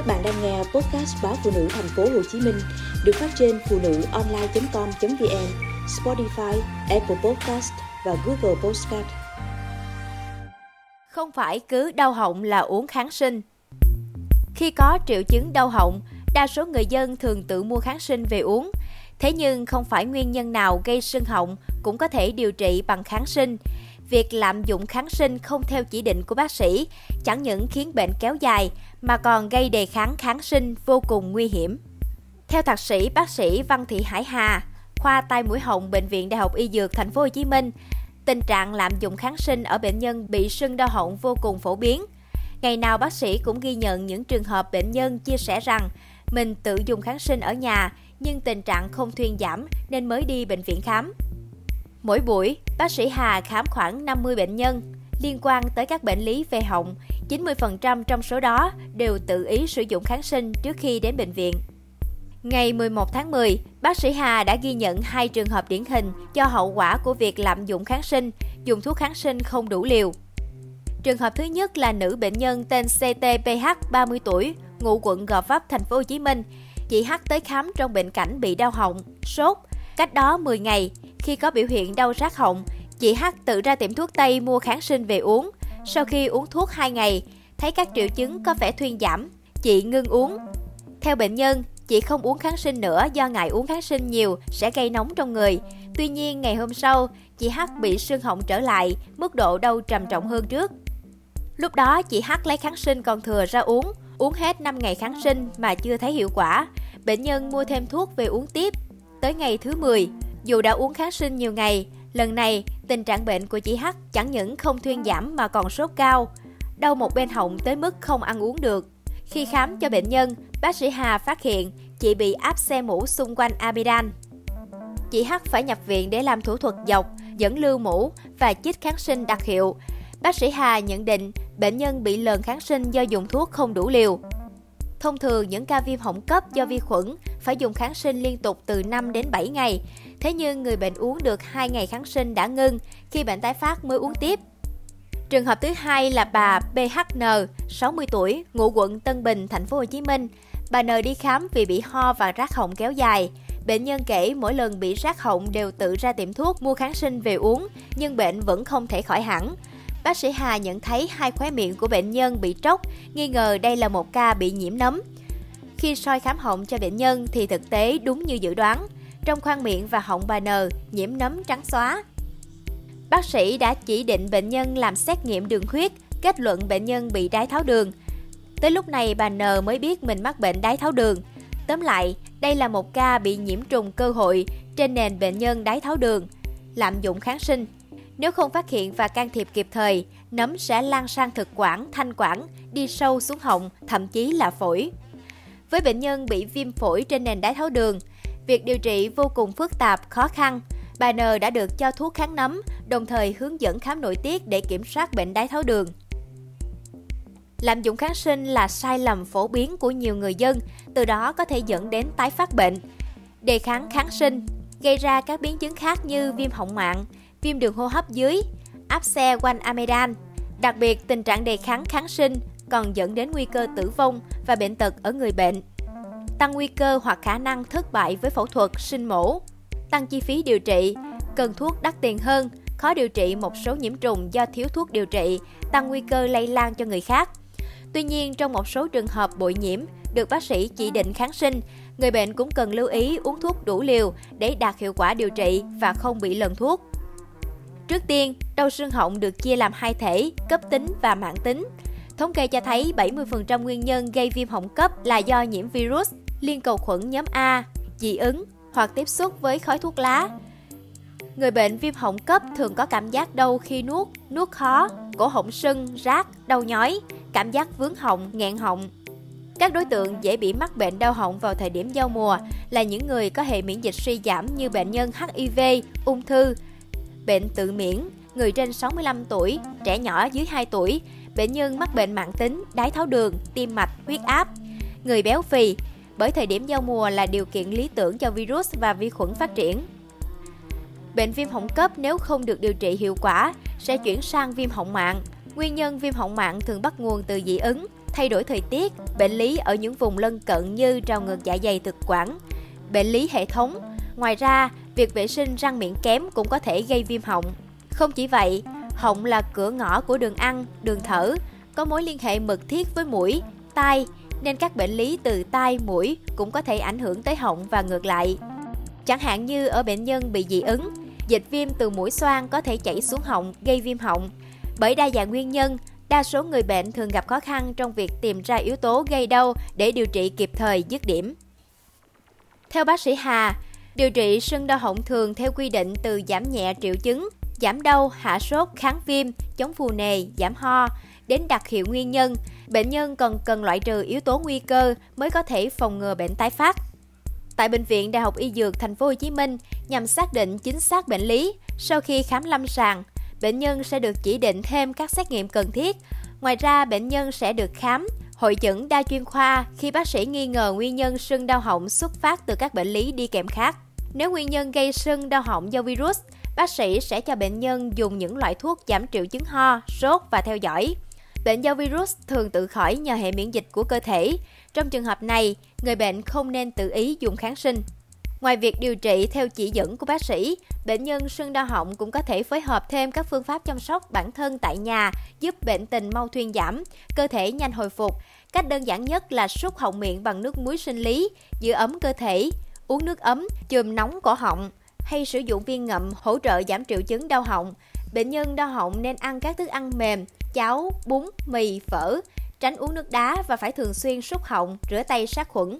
Các bạn đang nghe podcast báo phụ nữ thành phố Hồ Chí Minh được phát trên phụ nữ online.com.vn, Spotify, Apple Podcast và Google Podcast. Không phải cứ đau họng là uống kháng sinh. Khi có triệu chứng đau họng, đa số người dân thường tự mua kháng sinh về uống. Thế nhưng không phải nguyên nhân nào gây sưng họng cũng có thể điều trị bằng kháng sinh việc lạm dụng kháng sinh không theo chỉ định của bác sĩ chẳng những khiến bệnh kéo dài mà còn gây đề kháng kháng sinh vô cùng nguy hiểm. Theo thạc sĩ bác sĩ Văn Thị Hải Hà, khoa tai mũi họng bệnh viện Đại học Y Dược Thành phố Hồ Chí Minh, tình trạng lạm dụng kháng sinh ở bệnh nhân bị sưng đau họng vô cùng phổ biến. Ngày nào bác sĩ cũng ghi nhận những trường hợp bệnh nhân chia sẻ rằng mình tự dùng kháng sinh ở nhà nhưng tình trạng không thuyên giảm nên mới đi bệnh viện khám. Mỗi buổi, bác sĩ Hà khám khoảng 50 bệnh nhân liên quan tới các bệnh lý về họng, 90% trong số đó đều tự ý sử dụng kháng sinh trước khi đến bệnh viện. Ngày 11 tháng 10, bác sĩ Hà đã ghi nhận hai trường hợp điển hình do hậu quả của việc lạm dụng kháng sinh, dùng thuốc kháng sinh không đủ liều. Trường hợp thứ nhất là nữ bệnh nhân tên CTPH 30 tuổi, ngụ quận Gò Vấp, thành phố Hồ Chí Minh. Chị H tới khám trong bệnh cảnh bị đau họng, sốt. Cách đó 10 ngày, khi có biểu hiện đau rát họng, chị H tự ra tiệm thuốc Tây mua kháng sinh về uống. Sau khi uống thuốc 2 ngày, thấy các triệu chứng có vẻ thuyên giảm, chị ngưng uống. Theo bệnh nhân, chị không uống kháng sinh nữa do ngại uống kháng sinh nhiều sẽ gây nóng trong người. Tuy nhiên, ngày hôm sau, chị H bị sưng họng trở lại, mức độ đau trầm trọng hơn trước. Lúc đó, chị H lấy kháng sinh còn thừa ra uống, uống hết 5 ngày kháng sinh mà chưa thấy hiệu quả. Bệnh nhân mua thêm thuốc về uống tiếp. Tới ngày thứ 10, dù đã uống kháng sinh nhiều ngày, lần này tình trạng bệnh của chị H chẳng những không thuyên giảm mà còn sốt cao, đau một bên họng tới mức không ăn uống được. Khi khám cho bệnh nhân, bác sĩ Hà phát hiện chị bị áp xe mũ xung quanh amidan. Chị H phải nhập viện để làm thủ thuật dọc, dẫn lưu mũ và chích kháng sinh đặc hiệu. Bác sĩ Hà nhận định bệnh nhân bị lờn kháng sinh do dùng thuốc không đủ liều. Thông thường những ca viêm họng cấp do vi khuẩn phải dùng kháng sinh liên tục từ 5 đến 7 ngày. Thế nhưng người bệnh uống được 2 ngày kháng sinh đã ngưng, khi bệnh tái phát mới uống tiếp. Trường hợp thứ hai là bà BHN, 60 tuổi, ngụ quận Tân Bình, thành phố Hồ Chí Minh. Bà N đi khám vì bị ho và rát họng kéo dài. Bệnh nhân kể mỗi lần bị rát họng đều tự ra tiệm thuốc mua kháng sinh về uống, nhưng bệnh vẫn không thể khỏi hẳn. Bác sĩ Hà nhận thấy hai khóe miệng của bệnh nhân bị tróc, nghi ngờ đây là một ca bị nhiễm nấm. Khi soi khám họng cho bệnh nhân thì thực tế đúng như dự đoán. Trong khoang miệng và họng bà N nhiễm nấm trắng xóa. Bác sĩ đã chỉ định bệnh nhân làm xét nghiệm đường huyết, kết luận bệnh nhân bị đái tháo đường. Tới lúc này bà N mới biết mình mắc bệnh đái tháo đường. Tóm lại, đây là một ca bị nhiễm trùng cơ hội trên nền bệnh nhân đái tháo đường, lạm dụng kháng sinh. Nếu không phát hiện và can thiệp kịp thời, nấm sẽ lan sang thực quản, thanh quản, đi sâu xuống họng, thậm chí là phổi. Với bệnh nhân bị viêm phổi trên nền đái tháo đường, việc điều trị vô cùng phức tạp, khó khăn. Bà N đã được cho thuốc kháng nấm, đồng thời hướng dẫn khám nội tiết để kiểm soát bệnh đái tháo đường. Lạm dụng kháng sinh là sai lầm phổ biến của nhiều người dân, từ đó có thể dẫn đến tái phát bệnh. Đề kháng kháng sinh gây ra các biến chứng khác như viêm họng mạng, viêm đường hô hấp dưới, áp xe quanh amidan. Đặc biệt, tình trạng đề kháng kháng sinh còn dẫn đến nguy cơ tử vong và bệnh tật ở người bệnh. Tăng nguy cơ hoặc khả năng thất bại với phẫu thuật, sinh mổ. Tăng chi phí điều trị, cần thuốc đắt tiền hơn, khó điều trị một số nhiễm trùng do thiếu thuốc điều trị, tăng nguy cơ lây lan cho người khác. Tuy nhiên, trong một số trường hợp bội nhiễm, được bác sĩ chỉ định kháng sinh, người bệnh cũng cần lưu ý uống thuốc đủ liều để đạt hiệu quả điều trị và không bị lần thuốc. Trước tiên, đau xương họng được chia làm hai thể, cấp tính và mãn tính. Thống kê cho thấy 70% nguyên nhân gây viêm họng cấp là do nhiễm virus, liên cầu khuẩn nhóm A, dị ứng hoặc tiếp xúc với khói thuốc lá. Người bệnh viêm họng cấp thường có cảm giác đau khi nuốt, nuốt khó, cổ họng sưng, rát, đau nhói, cảm giác vướng họng, nghẹn họng. Các đối tượng dễ bị mắc bệnh đau họng vào thời điểm giao mùa là những người có hệ miễn dịch suy giảm như bệnh nhân HIV, ung thư, bệnh tự miễn, người trên 65 tuổi, trẻ nhỏ dưới 2 tuổi, bệnh nhân mắc bệnh mạng tính, đái tháo đường, tim mạch, huyết áp, người béo phì, bởi thời điểm giao mùa là điều kiện lý tưởng cho virus và vi khuẩn phát triển. Bệnh viêm họng cấp nếu không được điều trị hiệu quả sẽ chuyển sang viêm họng mạng. Nguyên nhân viêm họng mạng thường bắt nguồn từ dị ứng. thay đổi thời tiết, bệnh lý ở những vùng lân cận như trào ngược dạ dày thực quản, bệnh lý hệ thống. Ngoài ra, việc vệ sinh răng miệng kém cũng có thể gây viêm họng. Không chỉ vậy, họng là cửa ngõ của đường ăn, đường thở, có mối liên hệ mật thiết với mũi, tai, nên các bệnh lý từ tai, mũi cũng có thể ảnh hưởng tới họng và ngược lại. Chẳng hạn như ở bệnh nhân bị dị ứng, dịch viêm từ mũi xoang có thể chảy xuống họng gây viêm họng. Bởi đa dạng nguyên nhân, đa số người bệnh thường gặp khó khăn trong việc tìm ra yếu tố gây đau để điều trị kịp thời dứt điểm. Theo bác sĩ Hà, điều trị sưng đau họng thường theo quy định từ giảm nhẹ triệu chứng, giảm đau, hạ sốt, kháng viêm, chống phù nề, giảm ho, đến đặc hiệu nguyên nhân, bệnh nhân còn cần loại trừ yếu tố nguy cơ mới có thể phòng ngừa bệnh tái phát. Tại bệnh viện Đại học Y Dược Thành phố Hồ Chí Minh nhằm xác định chính xác bệnh lý, sau khi khám lâm sàng, bệnh nhân sẽ được chỉ định thêm các xét nghiệm cần thiết. Ngoài ra, bệnh nhân sẽ được khám, hội chẩn đa chuyên khoa khi bác sĩ nghi ngờ nguyên nhân sưng đau họng xuất phát từ các bệnh lý đi kèm khác. Nếu nguyên nhân gây sưng đau họng do virus, bác sĩ sẽ cho bệnh nhân dùng những loại thuốc giảm triệu chứng ho, sốt và theo dõi. Bệnh do virus thường tự khỏi nhờ hệ miễn dịch của cơ thể. Trong trường hợp này, người bệnh không nên tự ý dùng kháng sinh. Ngoài việc điều trị theo chỉ dẫn của bác sĩ, bệnh nhân sưng đau họng cũng có thể phối hợp thêm các phương pháp chăm sóc bản thân tại nhà giúp bệnh tình mau thuyên giảm, cơ thể nhanh hồi phục. Cách đơn giản nhất là súc họng miệng bằng nước muối sinh lý, giữ ấm cơ thể, uống nước ấm, chườm nóng cổ họng hay sử dụng viên ngậm hỗ trợ giảm triệu chứng đau họng. Bệnh nhân đau họng nên ăn các thức ăn mềm, cháo, bún, mì, phở, tránh uống nước đá và phải thường xuyên súc họng, rửa tay sát khuẩn.